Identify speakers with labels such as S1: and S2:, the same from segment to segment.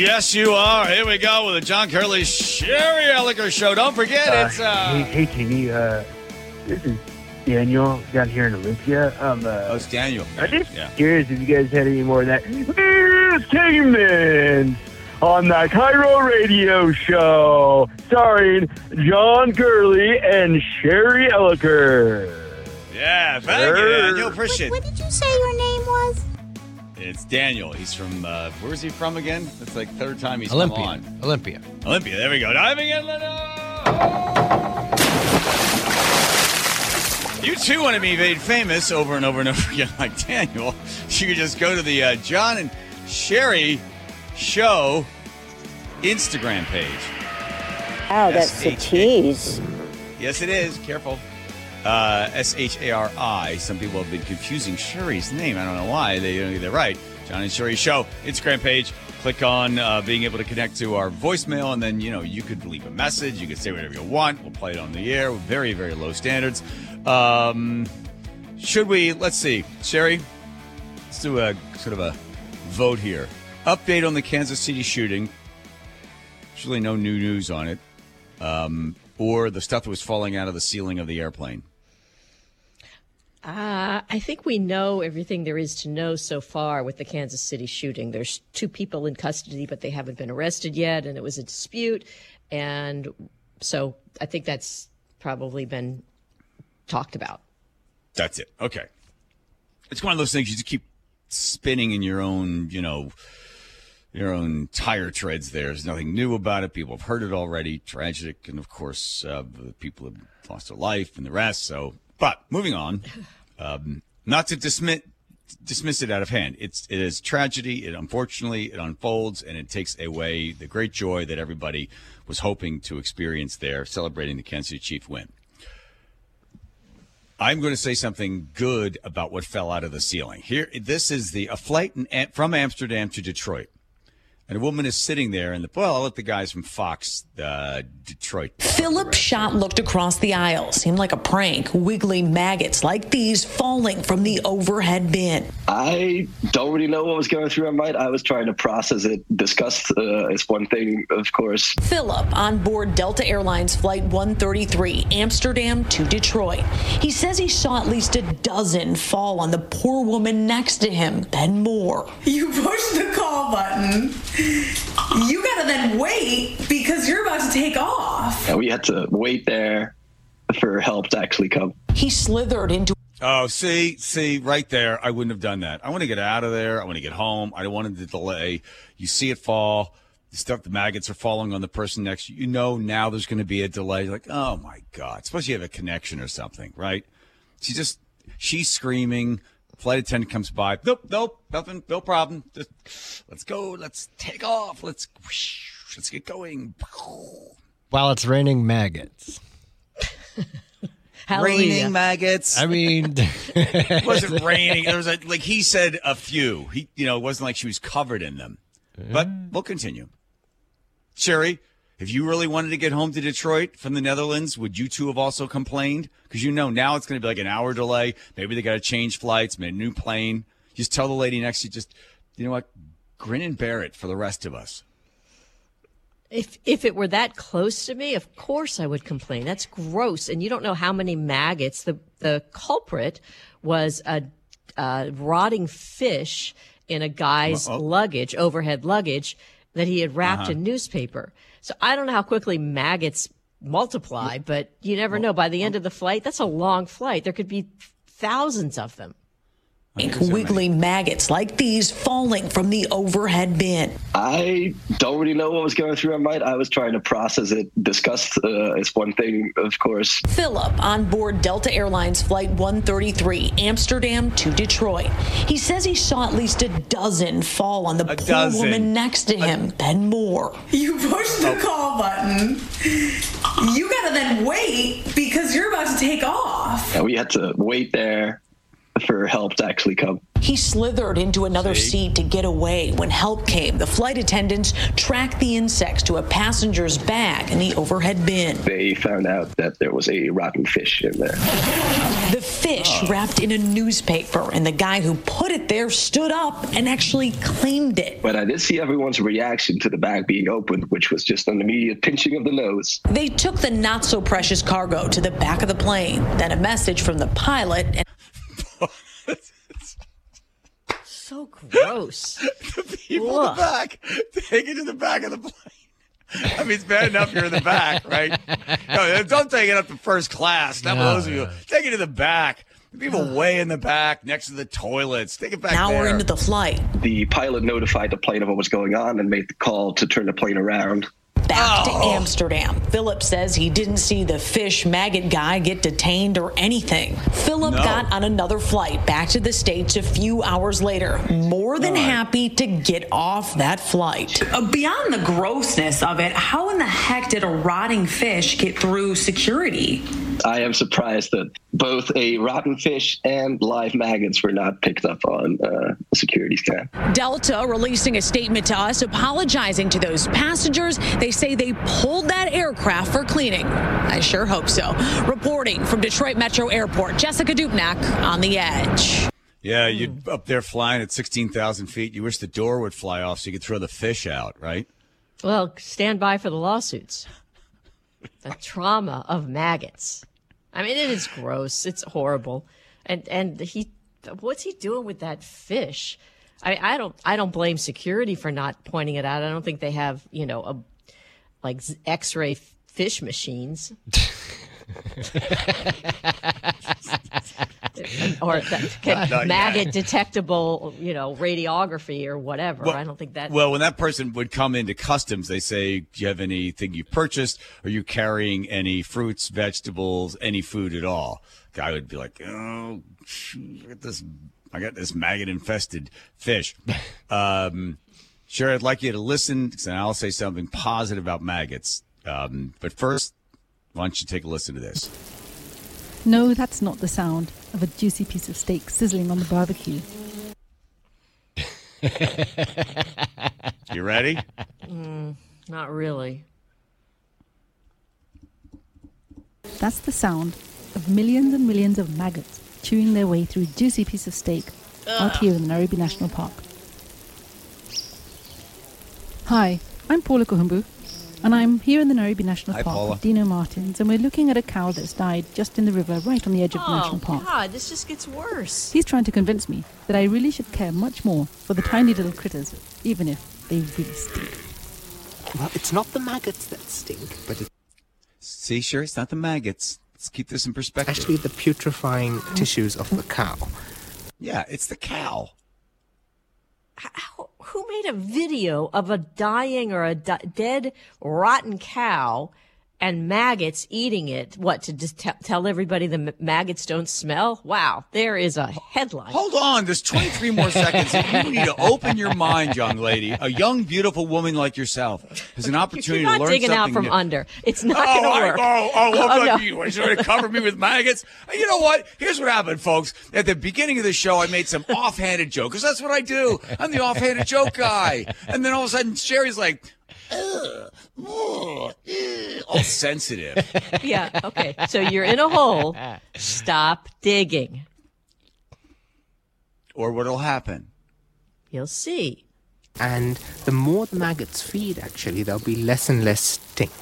S1: Yes, you are. Here we go with the John Curley Shari Elliker Show. Don't forget,
S2: Uh,
S1: it's uh,
S2: hey, hey, TV. Uh, this is Daniel down here in Olympia. Um, uh,
S1: oh, it's Daniel.
S2: I'm just
S1: Yeah.
S2: curious if you guys had any more of that entertainment on the KIRO Radio Show, starring John Curley and Shari Elliker.
S1: Yeah, thank you, Daniel. Appreciate
S3: What did you say your name was?
S1: It's Daniel. He's from, uh, where's he from again? It's like third time he's
S4: Olympia.
S1: come on.
S4: Olympia.
S1: Olympia, there we go. Diving in. You too want to be made famous over and over and over again, like Daniel. You could just go to the uh, John and Shari Show Instagram page.
S3: Oh, that's the
S1: S-H-A.
S3: tease.
S1: Yes, it is. Careful. Uh, S H A R I. Some people have been confusing Shari's name. I don't know why. They don't get it right. John and Shari Show Instagram page. Click on uh, being able to connect to our voicemail, and then you know you could leave a message. You could say whatever you want. We'll play it on the air. Very very low standards. Um, should we? Let's see, Shari. Let's do a sort of a vote here. Update on the Kansas City shooting. There's really no new news on it um, or the stuff that was falling out of the ceiling of the airplane.
S5: Uh, I think we know everything there is to know so far with the Kansas City shooting. There's two people in custody, but they haven't been arrested yet, and it was a dispute. And so I think that's probably been talked about.
S1: That's it. Okay. It's one of those things you just keep spinning in your own, you know, your own tire treads. there. There's nothing new about it. People have heard it already. Tragic, and of course, uh, the people have lost their life and the rest. So, but moving on, um, not to dismiss dismiss it out of hand. It's it is tragedy. It unfortunately it unfolds, and it takes away the great joy that everybody was hoping to experience there, celebrating the Kansas City Chief win. I'm going to say something good about what fell out of the ceiling. Here, this is the a flight in, from Amsterdam to Detroit, and a woman is sitting there. And the well, I'll let the guys from Fox uh, Detroit.
S6: Philip Schott looked across the aisle. Seemed like a prank. Wiggly maggots like these falling from the overhead bin.
S7: I don't really know what was going through my mind. I was trying to process it. Disgust uh, is one thing, of course.
S6: Philip on board Delta Airlines Flight 133, Amsterdam to Detroit. He says he saw at least a dozen fall on the poor woman next to him, then more.
S8: You push the call button. You gotta then wait because you're about to take off.
S7: And we had to wait there for help to actually come.
S6: He slithered into
S1: Oh, see, see, right there. I wouldn't have done that. I want to get out of there. I want to get home. I don't want to delay. You see it fall. The stuff, the maggots are falling on the person next to you. You know now there's going to be a delay. You're like, oh my God. Suppose you have a connection or something, right? She just, she's screaming. Flight attendant comes by. Nope, nope, nothing, no problem. Just, let's go. Let's take off. Let's, whoosh, let's get going.
S4: While it's raining maggots.
S5: Hallelujah.
S1: Raining maggots.
S4: I mean,
S1: it wasn't raining. There was a, like he said a few. He, you know, it wasn't like she was covered in them. But we'll continue. Shari, if you really wanted to get home to Detroit from the Netherlands, would you two have also complained? Because you know now it's going to be like an hour delay. Maybe they got to change flights, maybe a new plane. Just tell the lady next to you, just you know what, grin and bear it for the rest of us.
S5: If if it were that close to me, of course I would complain. That's gross, and you don't know how many maggots. The the culprit was a, a rotting fish in a guy's
S1: Well, oh.
S5: luggage, overhead luggage, that he had wrapped
S1: Uh-huh.
S5: in newspaper. So I don't know how quickly maggots multiply, but you never know. By the end of the flight, that's a long flight. There could be thousands of them.
S6: Wiggly maggots like these falling from the overhead bin.
S7: I don't really know what was going through my mind. I was trying to process it. Disgust uh, is one thing, of course.
S6: Philip on board Delta Airlines Flight 133, Amsterdam to Detroit. He says he saw at least a dozen fall on the
S1: A
S6: poor
S1: dozen.
S6: woman next to him, then more.
S8: You push the call button. You gotta then wait because you're about to take off.
S7: And we had to wait there for help to actually come.
S6: He slithered into another
S1: See?
S6: seat to get away. When help came, the flight attendants tracked the insects to a passenger's bag in the overhead bin.
S7: They found out that there was a rotten fish in there.
S6: The fish wrapped in a newspaper, and the guy who put it there stood up and actually claimed it.
S7: But I did see everyone's reaction to the bag being opened, which was just an immediate pinching of the nose.
S6: They took the not so precious cargo to the back of the plane, then a message from the pilot. And
S5: So gross.
S1: The people in the back, take it to the back of the plane. I mean, it's bad enough you're in the back, right? No, don't take it up to first class. Not for
S4: No,
S1: those of you.
S4: no.
S1: Take it to the back. The people way in the back, next to the toilets. Take it back
S6: now
S1: there.
S6: we're into the flight.
S7: The pilot notified the plane of what was going on and made the call to turn the plane around.
S6: Back
S1: Oh.
S6: to Amsterdam. Philip says he didn't see the fish maggot guy get detained or anything. Philip
S1: No.
S6: got on another flight back to the States a few hours later, more than
S1: All right.
S6: happy to get off that flight.
S8: Uh, beyond the grossness of it, how in the heck did a rotting fish get through security?
S7: I am surprised that both a rotten fish and live maggots were not picked up on uh, a security scan.
S6: Delta releasing a statement to us apologizing to those passengers. They say they pulled that aircraft for cleaning. I sure hope so. Reporting from Detroit Metro Airport, Jessica Dupnack on the edge.
S1: Yeah, you're up there flying at 16,000 feet. You wish the door would fly off so you could throw the fish out, right?
S5: Well, stand by for the lawsuits. The trauma of maggots. I mean, it is gross. It's horrible. And and he, what's he doing with that fish? I I don't I don't blame security for not pointing it out. I don't think they have you know a like X-ray f- fish machines. or that can,
S1: yet.
S5: maggot detectable, you know, radiography or whatever. I don't think that.
S1: Well, when that person would come into customs, they say, "Do you have anything you purchased? Are you carrying any fruits, vegetables, any food at all?" Guy would be like, "Oh, I got this, I got this maggot-infested fish." um, sure, I'd like you to listen, and I'll say something positive about maggots. Um, but first, why don't you take a listen to this?
S9: No, that's not the sound of a juicy piece of steak sizzling on the barbecue.
S1: You ready?
S5: Not really.
S9: That's the sound of millions and millions of maggots chewing their way through a juicy piece of steak out here in the Nairobi National Park. Hi, I'm Paula Kahumbu, and I'm here in the Nairobi National
S1: Hi,
S9: Park
S1: Paula.
S9: with Dino Martins, and we're looking at a cow that's died just in the river right on the edge of the
S5: Oh
S9: national park.
S5: God, this just gets worse.
S9: He's trying to convince me that I really should care much more for the tiny little critters, even if they really stink.
S10: Well, it's not the maggots that stink, but it's
S1: See, sure, it's not the maggots. Let's keep this in perspective.
S10: actually the putrefying oh. tissues of the cow.
S1: yeah, it's the cow.
S5: How, who made a video of a dying or a di- dead rotten cow and maggots eating it? What to just te- tell everybody the m- maggots don't smell? Wow, there is a headline.
S1: Hold on, there's 23 more seconds. You need to open your mind, young lady. A young, beautiful woman like yourself has an opportunity to learn something.
S5: You're
S1: to
S5: not digging out from
S1: new.
S5: under. It's not
S1: Oh,
S5: going to work.
S1: oh, oh,
S5: Oh,
S1: at
S5: no.
S1: you. Are you going to cover me with maggots? You know what? Here's what happened, folks. At the beginning of the show, I made some offhanded joke because that's what I do. I'm the offhanded joke guy. And then all of a sudden, Shari's like, all sensitive.
S5: Yeah, okay. So you're in a hole. Stop digging.
S1: Or what'll happen?
S5: You'll see.
S10: And the more the maggots feed, actually, there'll be less and less stink.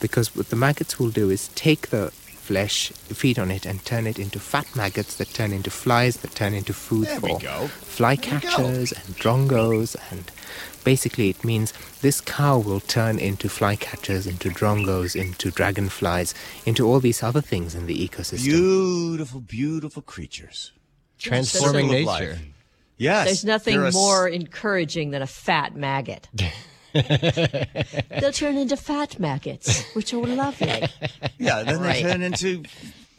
S10: Because what the maggots will do is take the flesh, feed on it, and turn it into fat maggots that turn into flies, that turn into food
S1: There
S10: for flycatchers and drongos. And basically, it means this cow will turn into flycatchers, into drongos, into dragonflies, into all these other things in the ecosystem.
S1: Beautiful, beautiful creatures.
S4: Transforming
S1: Circle of
S4: nature.
S1: life. Yes.
S5: There's nothing
S1: they're a s-
S5: more encouraging than a fat maggot. They'll turn into fat maggots, which are lovely.
S1: Yeah, then
S5: Right.
S1: they turn into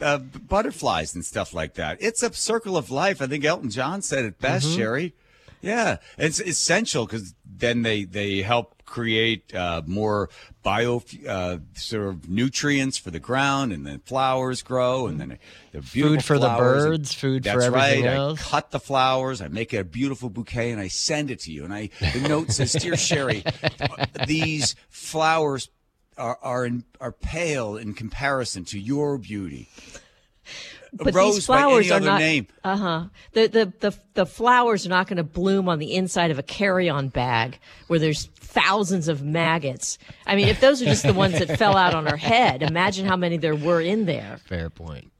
S1: uh, butterflies and stuff like that. It's a circle of life. I think Elton John said it best,
S5: Mm-hmm.
S1: Shari. Yeah, it's essential because then they they help create uh, more bio uh, sort of nutrients for the ground, and then flowers grow, and then the beautiful
S4: Food for the
S1: flowers, and-
S4: birds, food for
S1: That's
S4: everything
S1: right.
S4: else.
S1: I cut the flowers, I make it a beautiful bouquet, and I send it to you. And I the note says, "Dear Shari, these flowers are are in, are pale in comparison to your beauty."
S5: but
S1: rose
S5: these flowers
S1: by any
S5: are not.
S1: name.
S5: Uh huh. The, the the the flowers are not going to bloom on the inside of a carry-on bag where there's thousands of maggots. I mean, if those are just the ones that fell out on her head, imagine how many there were in there.
S4: Fair point.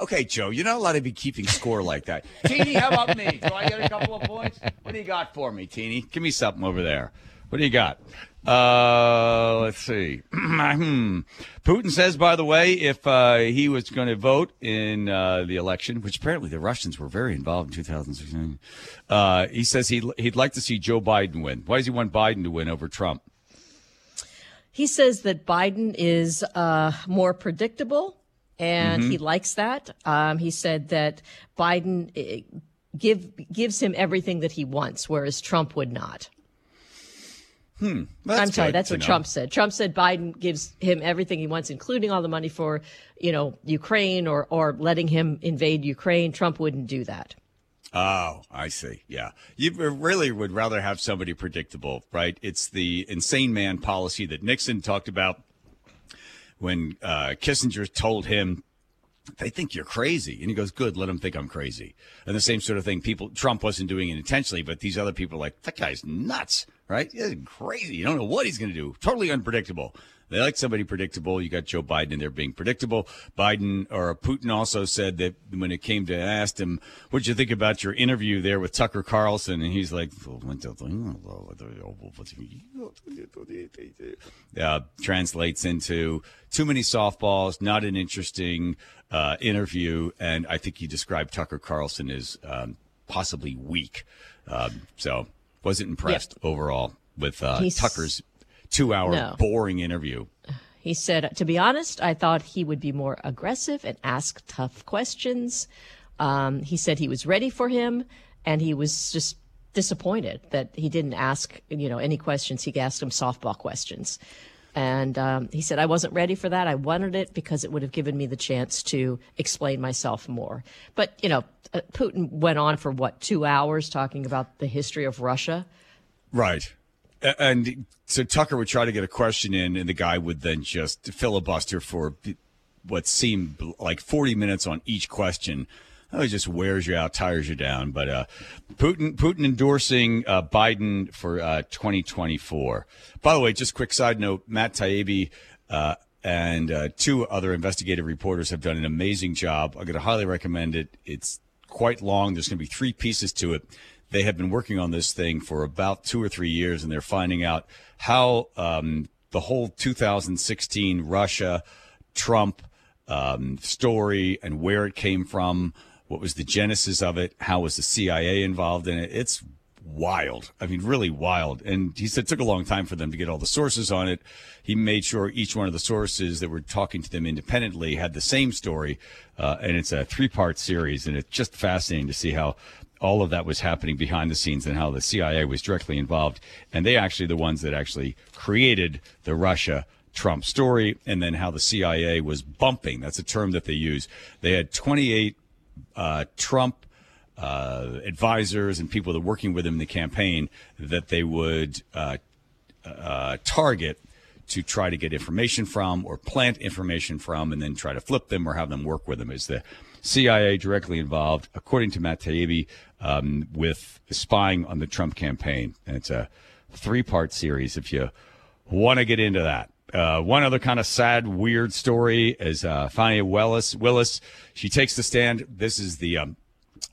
S1: Okay, Joe, you're not allowed to be keeping score like that. Teeny, how about me? Do I get a couple of points? What do you got for me, Teeny? Give me something over there. What do you got? Uh, let's see. Hmm. Putin says, by the way, if uh, he was going to vote in uh, the election, which apparently the Russians were very involved in 2016, uh, he says he'd, he'd like to see Joe Biden win. Why does he want Biden to win over Trump?
S5: He says that Biden is uh, more predictable, and
S1: Mm-hmm.
S5: he likes that. Um, he said that Biden eh, give gives him everything that he wants, whereas Trump would not.
S1: Hmm.
S5: I'm sorry, that's what
S1: know.
S5: Trump said. Trump said Biden gives him everything he wants, including all the money for, you know, Ukraine or or letting him invade Ukraine. Trump wouldn't do that.
S1: Oh, I see. Yeah. You really would rather have somebody predictable, right? It's the insane man policy that Nixon talked about when uh, Kissinger told him, they think you're crazy. And he goes, good, let them think I'm crazy. And the same sort of thing, people, Trump wasn't doing it intentionally, but these other people are like, that guy's nuts, right? He's crazy. You don't know what he's going to do. Totally unpredictable. They like somebody predictable. You got Joe Biden in there being predictable. Biden or Putin also said that when it came to asked him, what did you think about your interview there with Tucker Carlson? And he's like, uh, translates into too many softballs, not an interesting uh, interview. And I think he described Tucker Carlson as um, possibly weak. Um, so wasn't impressed overall with uh, Tucker's two hour
S5: No.
S1: boring interview.
S5: He said, to be honest, I thought he would be more aggressive and ask tough questions. Um, he said he was ready for him, and he was just disappointed that he didn't ask, you know, any questions. He asked him softball questions. And um, he said, I wasn't ready for that. I wanted it because it would have given me the chance to explain myself more. But, you know, uh, Putin went on for what, two hours talking about the history of Russia?
S1: Right. And so Tucker would try to get a question in, and the guy would then just filibuster for what seemed like 40 minutes on each question. Oh, it just wears you out, tires you down. But uh, Putin, Putin endorsing uh, Biden for uh, 2024. By the way, just quick side note: Matt Taibbi uh, and uh, two other investigative reporters have done an amazing job. I'm going to highly recommend it. It's quite long. There's going to be three pieces to it. They have been working on this thing for about two or three years, and they're finding out how um, the whole 2016 Russia Trump um, story and where it came from, what was the genesis of it, how was the CIA involved in it. It's wild. I mean, really wild. And he said it took a long time for them to get all the sources on it. He made sure each one of the sources that were talking to them independently had the same story. Uh, and it's a three part series, and it's just fascinating to see how all of that was happening behind the scenes and how the CIA was directly involved. And they actually the ones that actually created the Russia Trump story, and then how the CIA was bumping. That's a term that they use. They had 28 uh, Trump uh, advisors and people that were working with him in the campaign that they would uh, uh, target to try to get information from or plant information from and then try to flip them or have them work with them. Is the CIA directly involved, according to Matt Taibbi, um, with spying on the Trump campaign? And it's a three part series if you want to get into that. Uh, one other kind of sad, weird story is uh, Fani Willis. Willis, she takes the stand. This is the um,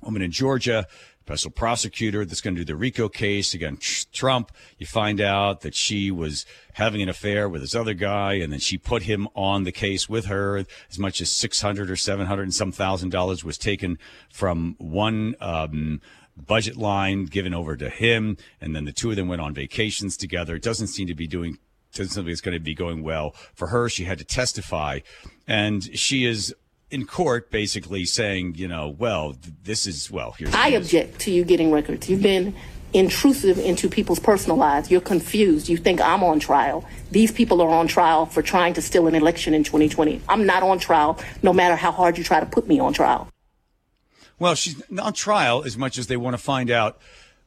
S1: woman in Georgia, special prosecutor that's going to do the RICO case against Trump. You find out that she was having an affair with this other guy, and then she put him on the case with her. As much as six hundred or seven hundred and some thousand dollars was taken from one. Um, budget line given over to him and then the two of them went on vacations together it doesn't seem to be doing doesn't seem going to be going well for her she had to testify and she is in court basically saying you know well this is well here's
S11: I object to you getting records. You've been intrusive into people's personal lives. You're confused. You think I'm on trial. These people are on trial for trying to steal an election in 2020. I'm not on trial, no matter how hard you try to put me on trial.
S1: Well, she's not on trial as much as they want to find out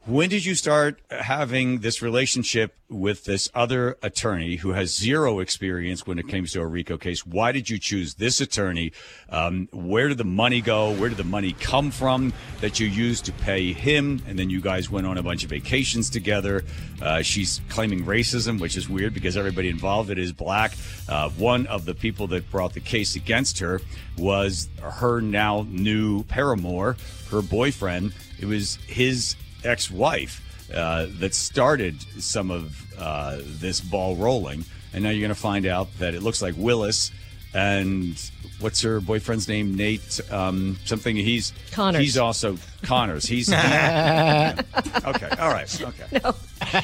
S1: When did you start having this relationship with this other attorney who has zero experience when it comes to a RICO case? Why did you choose this attorney? Um, where did the money go? Where did the money come from that you used to pay him? And then you guys went on a bunch of vacations together. Uh, she's claiming racism, which is weird because everybody involved in it is black. Uh, one of the people that brought the case against her was her now new paramour, her boyfriend. It was his ex-wife uh, that started some of uh, this ball rolling, and now you're going to find out that it looks like Willis and what's her boyfriend's name? Nate um, something. He's
S5: Connors.
S1: He's also Connors. He's okay. All right. Okay.
S5: no,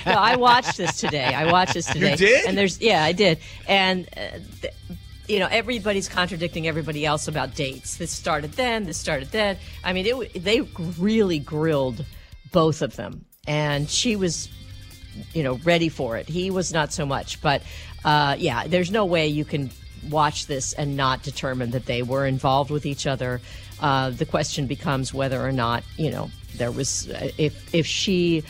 S5: no, I watched this today. I watched this today.
S1: You did?
S5: And there's yeah, I did. And uh, th- you know, everybody's contradicting everybody else about dates. This started then. This started then. I mean, it they really grilled both of them, and she was, you know, ready for it. He was not so much. But uh, yeah, there's no way you can watch this and not determine that they were involved with each other. Uh, the question becomes whether or not you know there was uh, if if she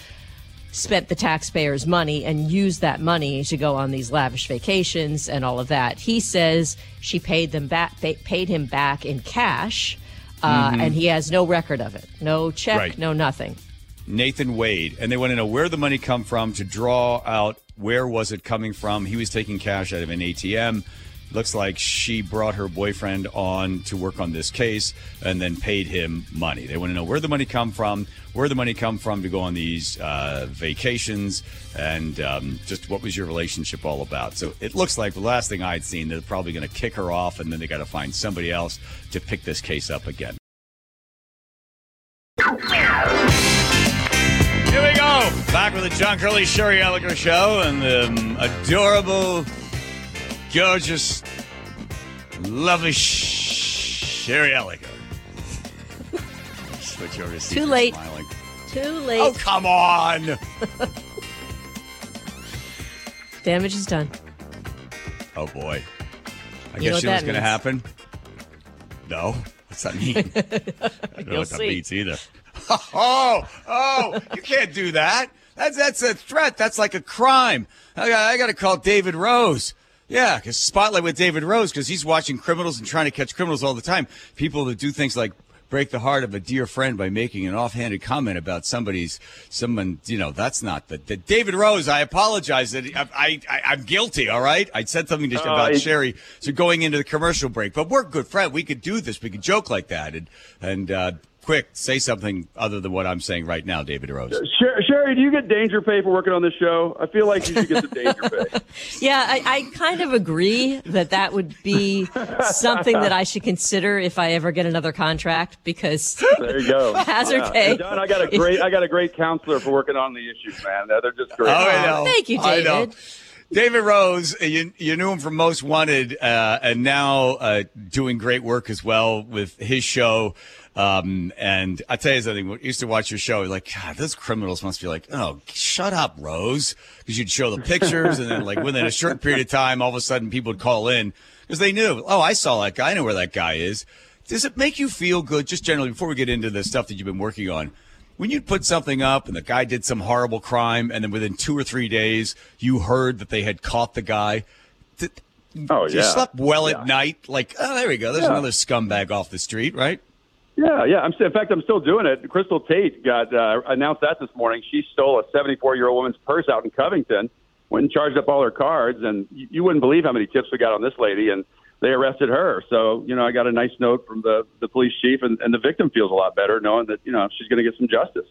S5: spent the taxpayers' money and used that money to go on these lavish vacations and all of that. He says she paid them back, pa- paid him back in cash, uh,
S1: Mhm.
S5: and he has no record of it, no check,
S1: Right.
S5: no nothing.
S1: Nathan Wade, and they want to know where the money come from to draw out where was it coming from. He was taking cash out of an ATM. Looks like she brought her boyfriend on to work on this case and then paid him money. They want to know where the money come from, where the money come from to go on these uh, vacations, and um, just what was your relationship all about. So it looks like the last thing I'd seen, they're probably going to kick her off, and then they got to find somebody else to pick this case up again. With the John Curley Shari Elliker show and the um, adorable, gorgeous, lovely Shari Elliker. Switch over to
S5: Too late.
S1: Smiling.
S5: Too late.
S1: Oh, come on.
S5: Damage is done.
S1: Oh, boy. I
S5: You
S1: guess you know what's going to happen? No. What's that mean? I don't know
S5: You'll
S1: what that
S5: see.
S1: means either. Oh, oh, you can't do that. That's that's a threat. That's like a crime. I got, I got to call David Rose. Yeah, because spotlight with David Rose because he's watching criminals and trying to catch criminals all the time. People that do things like break the heart of a dear friend by making an offhanded comment about somebody's someone. You know, that's not the, the David Rose. I apologize. That I, I I'm guilty. All right, I said something to,
S2: Uh,
S1: about Shari. So going into the commercial break, but we're good friends. We could do this. We could joke like that and and. uh Quick, say something other than what I'm saying right now, David Rose.
S2: Sher- Shari, do you get danger pay for working on this show? I feel like you should get some danger pay.
S5: Yeah, I, I kind of agree that that would be something that I should consider if I ever get another contract because
S2: There you go.
S5: hazard
S2: Yeah.
S5: pay.
S2: And John, I got a great, I got a great counselor for working on the issues, man. They're just great.
S1: Oh, I know.
S5: Thank you,
S1: I know.
S5: David.
S1: David Rose, you, you knew him from Most Wanted, uh, and now uh, doing great work as well with his show. Um, and I tell you something, when I used to watch your show, like, God, those criminals must be like, oh, shut up, Rose. Because you'd show the pictures, and then, like, within a short period of time, all of a sudden people would call in because they knew, oh, I saw that guy. I know where that guy is. Does it make you feel good, just generally, before we get into the stuff that you've been working on? when you put something up and the guy did some horrible crime, and then within two or three days you heard that they had caught the guy, did,
S2: Oh, yeah.
S1: you slept well
S2: Yeah.
S1: at night? Like, oh, there we go. There's
S2: Yeah.
S1: another scumbag off the street, right?
S2: Yeah, yeah. I'm in fact, I'm still doing it. Crystal Tate got uh, announced that this morning. She stole a 74 year old woman's purse out in Covington, went and charged up all her cards, and you, you wouldn't believe how many tips we got on this lady, and they arrested her. So you know, I got a nice note from the the police chief, and, and the victim feels a lot better knowing that you know she's going to get some justice.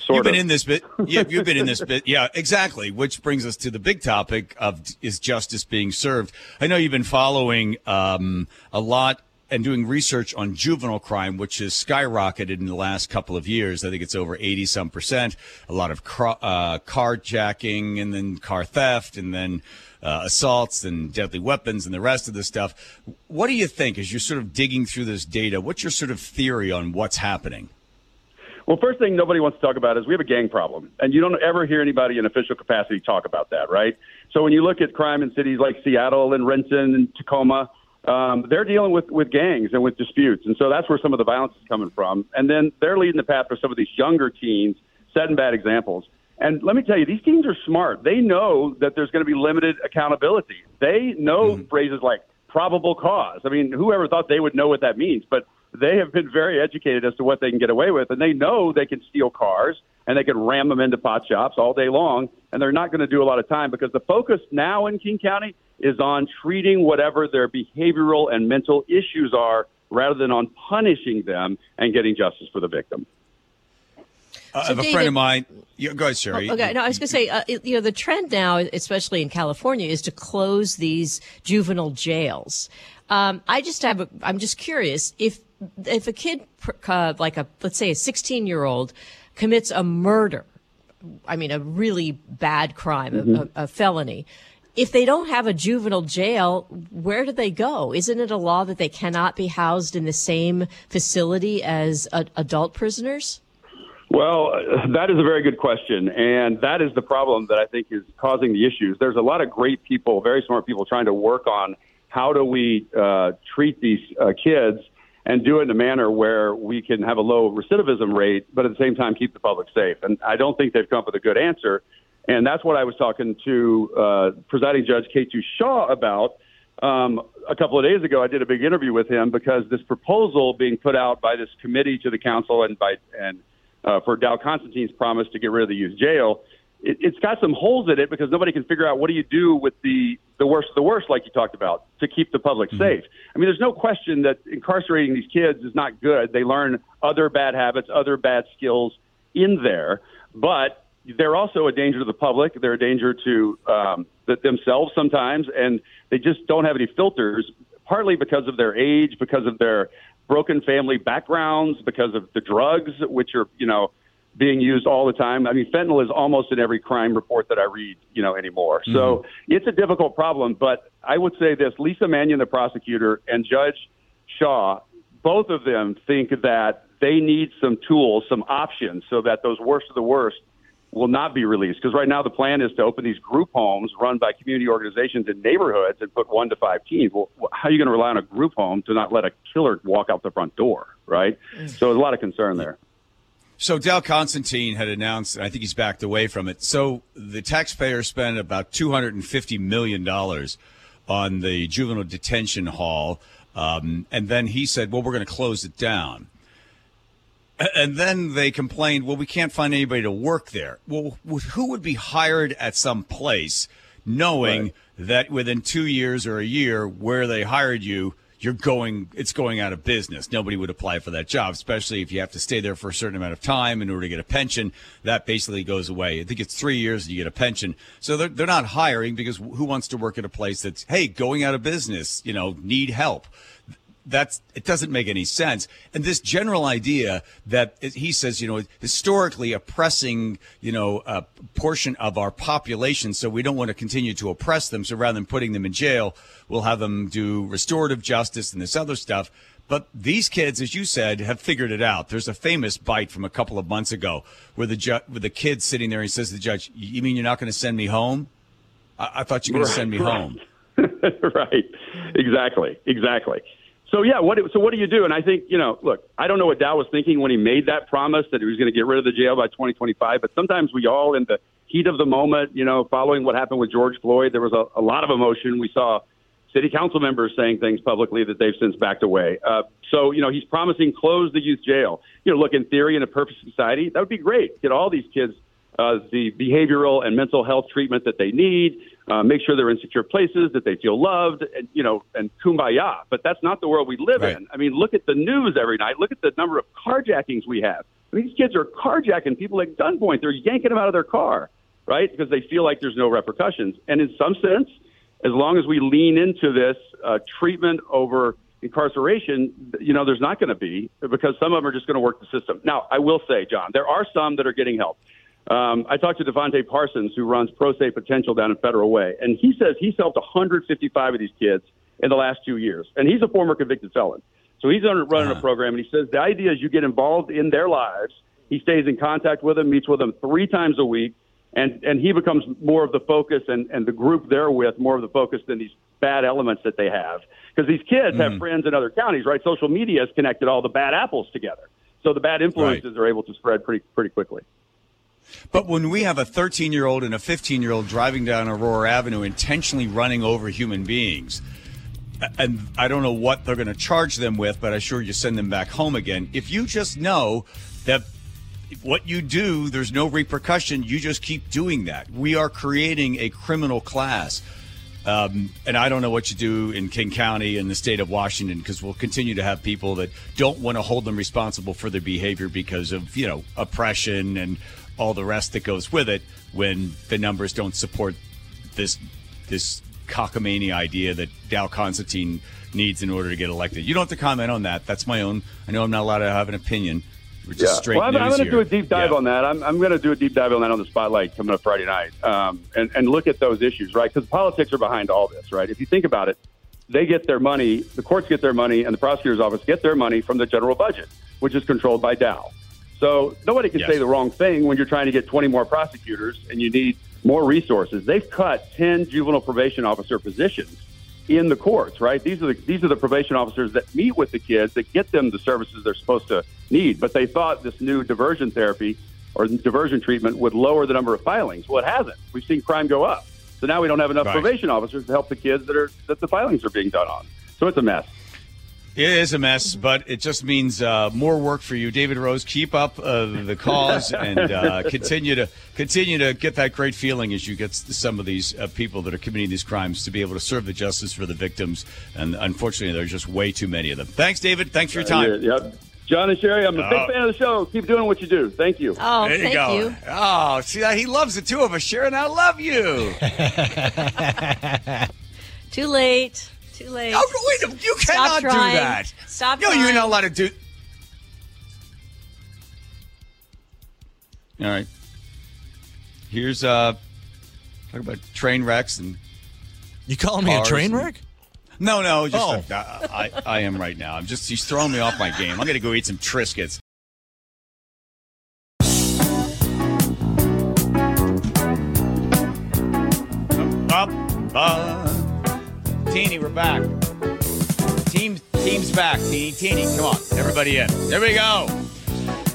S2: Sort
S1: you've been
S2: of.
S1: in this bit. Yeah, you've been in this bit. Yeah, exactly. Which brings us to the big topic of is justice being served? I know you've been following um, a lot and doing research on juvenile crime, which has skyrocketed in the last couple of years. I think it's over eighty some percent. A lot of car, uh, carjacking and then car theft and then. Uh, assaults and deadly weapons and the rest of the stuff. What do you think as you're sort of digging through this data? What's your sort of theory on what's happening?
S2: Well, first thing nobody wants to talk about is we have a gang problem, and you don't ever hear anybody in official capacity talk about that, right? So when you look at crime in cities like Seattle and Renton and Tacoma, um, they're dealing with with gangs and with disputes, and so that's where some of the violence is coming from. And then they're leading the path for some of these younger teens setting bad examples. And let me tell you, these teams are smart. They know that there's going to be limited accountability. They know phrases like probable cause. I mean, whoever thought they would know what that means? But they have been very educated as to what they can get away with, and they know they can steal cars and they can ram them into pot shops all day long, and they're not going to do a lot of time because the focus now in King County is on treating whatever their behavioral and mental issues are rather than on punishing them and getting justice for the victim.
S1: Uh, I
S5: So
S1: have a
S5: David-
S1: friend of mine. Yeah, go ahead, Shari.
S5: Oh, okay, no, I was going to say, uh, you know, the trend now, especially in California, is to close these juvenile jails. Um, I just have, a, I'm just curious if if a kid, uh, like a let's say a 16 year old, commits a murder, I mean, a really bad crime, a-
S2: Mhm.
S5: a, a felony. If they don't have a juvenile jail, where do they go? Isn't it a law that they cannot be housed in the same facility as adult prisoners?
S2: Well, that is a very good question, and that is the problem that I think is causing the issues. There's a lot of great people, very smart people, trying to work on how do we uh, treat these uh, kids and do it in a manner where we can have a low recidivism rate, but at the same time keep the public safe. And I don't think they've come up with a good answer. And that's what I was talking to uh, presiding judge Ketu Shah about um, a couple of days ago. I did a big interview with him because this proposal being put out by this committee to the council and by and uh, for Dow Constantine's promise to get rid of the youth jail, it, it's got some holes in it because nobody can figure out what do you do with the the worst of the worst, like you talked about, to keep the public safe. I mean, there's no question that incarcerating these kids is not good. They learn other bad habits, other bad skills in there, but they're also a danger to the public. They're a danger to um, th- themselves sometimes, and they just don't have any filters. Partly because of their age, because of their broken family backgrounds, because of the drugs, which are you know being used all the time. I mean, fentanyl is almost in every crime report that I read, you know, anymore. So mm-hmm. it's a difficult problem. But I would say this: Leesa Manion, the prosecutor, and Judge Shah, both of them think that they need some tools, some options, so that those worst of the worst will not be released. Because right now the plan is to open these group homes run by community organizations in neighborhoods and put one to five teens. Well, how are you going to rely on a group home to not let a killer walk out the front door, right? Mm. So there's a lot of concern there.
S1: So Dow Constantine had announced, and I think he's backed away from it. So the taxpayer spent about two hundred and fifty million dollars on the juvenile detention hall, um, and then he said, "Well, we're going to close it down." And then they complained, "Well, we can't find anybody to work there." Well, who would be hired at some place, knowing that within two years or a year, where they hired you, you're going, it's going out of business. Nobody would apply for that job, especially if you have to stay there for a certain amount of time in order to get a pension. That basically goes away. I think it's three years and you get a pension. So they're, they're not hiring because who wants to work at a place that's, hey, going out of business, you know, need help that's it doesn't make any sense and this general idea that he says you know historically oppressing you know a portion of our population so we don't want to continue to oppress them so rather than putting them in jail we'll have them do restorative justice and this other stuff but these kids as you said have figured it out there's a famous bite from a couple of months ago where the ju- with the kid sitting there he says to the judge you mean you're not going to send me home i, I thought you were going to send me
S2: right.
S1: home
S2: right. Exactly. Exactly. So yeah, what so what do you do? And I think you know, look, I don't know what Dow was thinking when he made that promise that he was going to get rid of the jail by 2025. But sometimes we all, in the heat of the moment, you know, following what happened with George Floyd, there was a, a lot of emotion. We saw city council members saying things publicly that they've since backed away. Uh, so you know, he's promising close the youth jail. You know, look, in theory, in a perfect society, that would be great. Get all these kids uh, the behavioral and mental health treatment that they need. Uh, make sure they're in secure places, that they feel loved, and you know, and kumbaya. But that's not the world we live in. I mean, look at the news every night. Look at the number of carjackings we have. I mean, these kids are carjacking people at gunpoint. They're yanking them out of their car, right? Because they feel like there's no repercussions. And in some sense, as long as we lean into this uh, treatment over incarceration, you know, there's not going to be because some of them are just going to work the system. Now, I will say, John, there are some that are getting help. Um, I talked to Devontae Parsons, who runs Pro Safe Potential down in Federal Way, and he says he's helped 155 of these kids in the last two years, and he's a former convicted felon. So he's running a program, and he says the idea is you get involved in their lives. He stays in contact with them, meets with them three times a week, and and he becomes more of the focus, and and the group they're with more of the focus than these bad elements that they have, because these kids have friends in other counties, right? Social media has connected all the bad apples together, so the bad influences are able to spread pretty pretty quickly.
S1: But when we have a 13 year old and a 15 year old driving down Aurora Avenue intentionally running over human beings, and I don't know what they're going to charge them with, but I sure you send them back home again. If you just know that what you do, there's no repercussion, you just keep doing that. We are creating a criminal class. Um, and I don't know what you do in King County and the state of Washington because we'll continue to have people that don't want to hold them responsible for their behavior because of, you know, oppression and all the rest that goes with it when the numbers don't support this this cockamamie idea that Dow Constantine needs in order to get elected. You don't have to comment on that. That's my own. I know I'm not allowed to have an opinion. We're just straight
S2: well, I'm, I'm going to do a deep dive
S1: Yeah.
S2: on that. I'm, I'm going to do a deep dive on that on the spotlight coming up Friday night, um, and and look at those issues, right? Because politics are behind all this, right? If you think about it, they get their money, the courts get their money, and the prosecutor's office get their money from the general budget, which is controlled by Dow. So nobody can
S12: Yes.
S2: say the wrong thing when you're trying to get 20 more prosecutors and you need more resources. They've cut 10 juvenile probation officer positions in the courts, right? These are the these are the probation officers that meet with the kids that get them the services they're supposed to need. But they thought this new diversion therapy or diversion treatment would lower the number of filings. Well, it hasn't. We've seen crime go up. So now we don't have enough
S1: Right.
S2: probation officers to help the kids that are that the filings are being done on. So it's a mess.
S1: It is a mess, but it just means uh, more work for you, David Rose. Keep up uh, the cause and uh, continue to continue to get that great feeling as you get some of these uh, people that are committing these crimes to be able to serve the justice for the victims. And unfortunately, there's just way too many of them. Thanks, David. Thanks for your time.
S2: Yeah, yeah. John and Shari, I'm a big
S1: Oh.
S2: fan of the show. Keep doing what you do. Thank you.
S5: Oh,
S1: there you go. Oh, see he loves the two of us. Sharon, I love you.
S5: Too late. Too late.
S1: Oh, wait, you
S5: Stop
S1: cannot do that.
S5: Stop
S1: No, you're not allowed to do. All right. Here's uh, talk about train wrecks and.
S12: You calling me a
S1: cars
S12: train
S1: and-
S12: wreck?
S1: No, no, just
S12: Oh.
S1: uh, I, I am right now. I'm just he's throwing me off my game. I'm gonna go eat some Triscuits. Up, Teeny, we're back. Team, team's back. Teeny, teeny, come on, everybody in. There we go.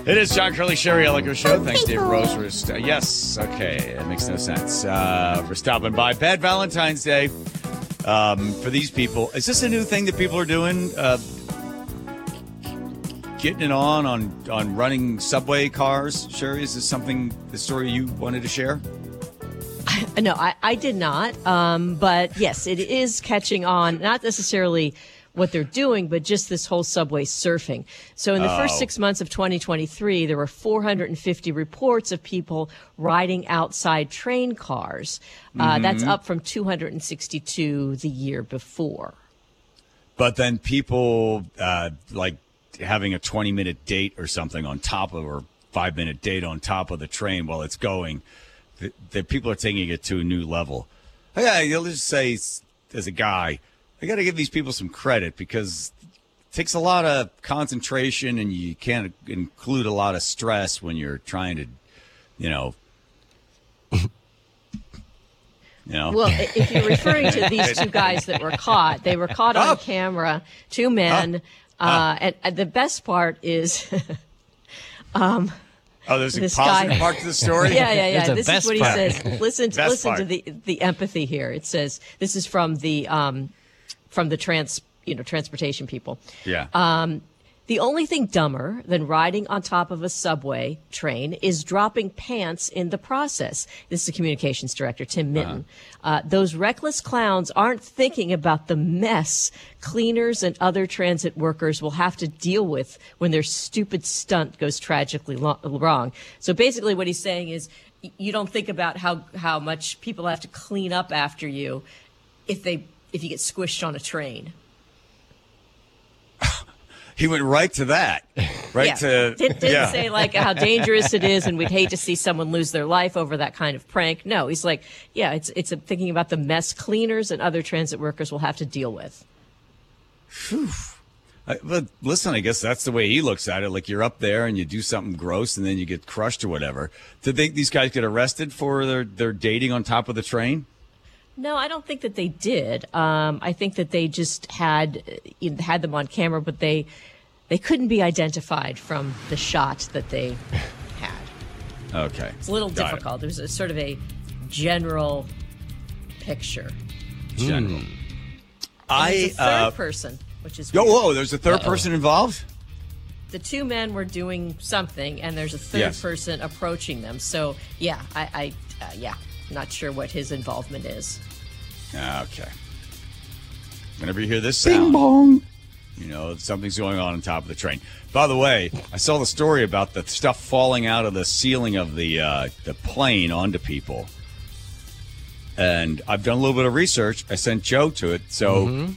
S1: It is John Curley, Shari Elliker Show. Thanks, Dave Rose. For st- yes, okay, that makes no sense. Uh, for stopping by. Bad Valentine's Day um, for these people. Is this a new thing that people are doing? Uh, getting it on on on running subway cars. Shari, is this something the story you wanted to share?
S5: No, I, I did not. Um, but yes, it is catching on. Not necessarily what they're doing, but just this whole subway surfing. So in the
S13: Oh.
S5: first six months of 2023, there were 450 reports of people riding outside train cars. Uh, That's
S1: Mhm.
S5: up from 262 the year before.
S1: But then people uh, like having a 20 minute date or something on top of, or five minute date on top of the train while it's going. The people are taking it to a new level. Yeah, you'll just say as a guy, I got to give these people some credit because it takes a lot of concentration and you can't include a lot of stress when you're trying to, you know. You know?
S5: Well, if you're referring to these two guys that were caught, they were caught on camera, two men. Uh, and, and the best part is, um,
S1: Oh, there's a
S5: this
S1: positive
S5: guy-
S1: part to the story.
S5: Yeah, yeah, yeah. This is
S1: best
S5: what he says. Listen,
S1: Best
S5: listen to the the empathy here. It says this is from the um, from the trans you know transportation people.
S1: Yeah.
S5: Um, the only thing dumber than riding on top of a subway train is dropping pants in the process. This is the communications director, Tim Minton. uh those reckless clowns aren't thinking about the mess cleaners and other transit workers will have to deal with when their stupid stunt goes tragically lo- wrong. So basically, what he's saying is you don't think about how, how much people have to clean up after you if they if you get squished on a train.
S1: He went right to that. Right
S5: yeah.
S1: to
S5: Didn't, didn't
S1: yeah.
S5: say like how dangerous it is, and we'd hate to see someone lose their life over that kind of prank. No, he's like, yeah, it's it's a, thinking about the mess cleaners and other transit workers will have to deal with.
S1: I- But listen, I guess that's the way he looks at it. Like you're up there and you do something gross and then you get crushed or whatever. Did they, these guys get arrested for their, their dating on top of the train?
S5: No, I don't think that they did. Um, I think that they just had uh, had them on camera, but they they couldn't be identified from the shot that they had.
S1: Okay.
S5: It's a little
S1: Got it.
S5: difficult. There's a sort of a general picture.
S1: General.
S5: And
S1: I
S5: third
S1: uh,
S5: person, which is
S1: Yo,
S5: weird.
S1: whoa! There's a 3rd person involved.
S5: the two men were doing something, and there's a third
S1: Yes.
S5: person approaching them. So yeah, I, I uh, yeah, not sure what his involvement is.
S1: Okay. Whenever you hear this sound, bong. you know something's going on on top of the train. By the way, I saw the story about the stuff falling out of the ceiling of the uh, the plane onto people, and I've done a little bit of research. I sent Joe to it, so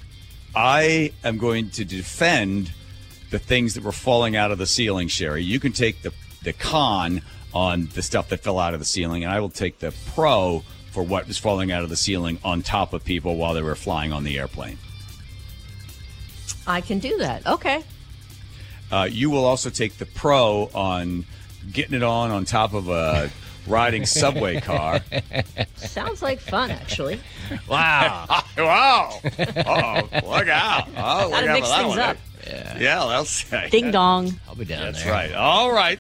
S1: I am going to defend the things that were falling out of the ceiling. Shari, you can take the the con on the stuff that fell out of the ceiling, and I will take the pro for what was falling out of the ceiling on top of people while they were flying on the airplane.
S5: I can do that. Okay.
S1: Uh, you will also take the pro on getting it on on top of a riding subway car.
S5: Sounds like fun, actually.
S1: Wow! wow! Oh, look out! Oh, look
S5: Gotta
S1: out
S5: mix things up.
S1: Yeah, yeah, they'll say.
S3: Ding dong.
S4: I'll be down
S1: That's
S4: there.
S1: right. All right.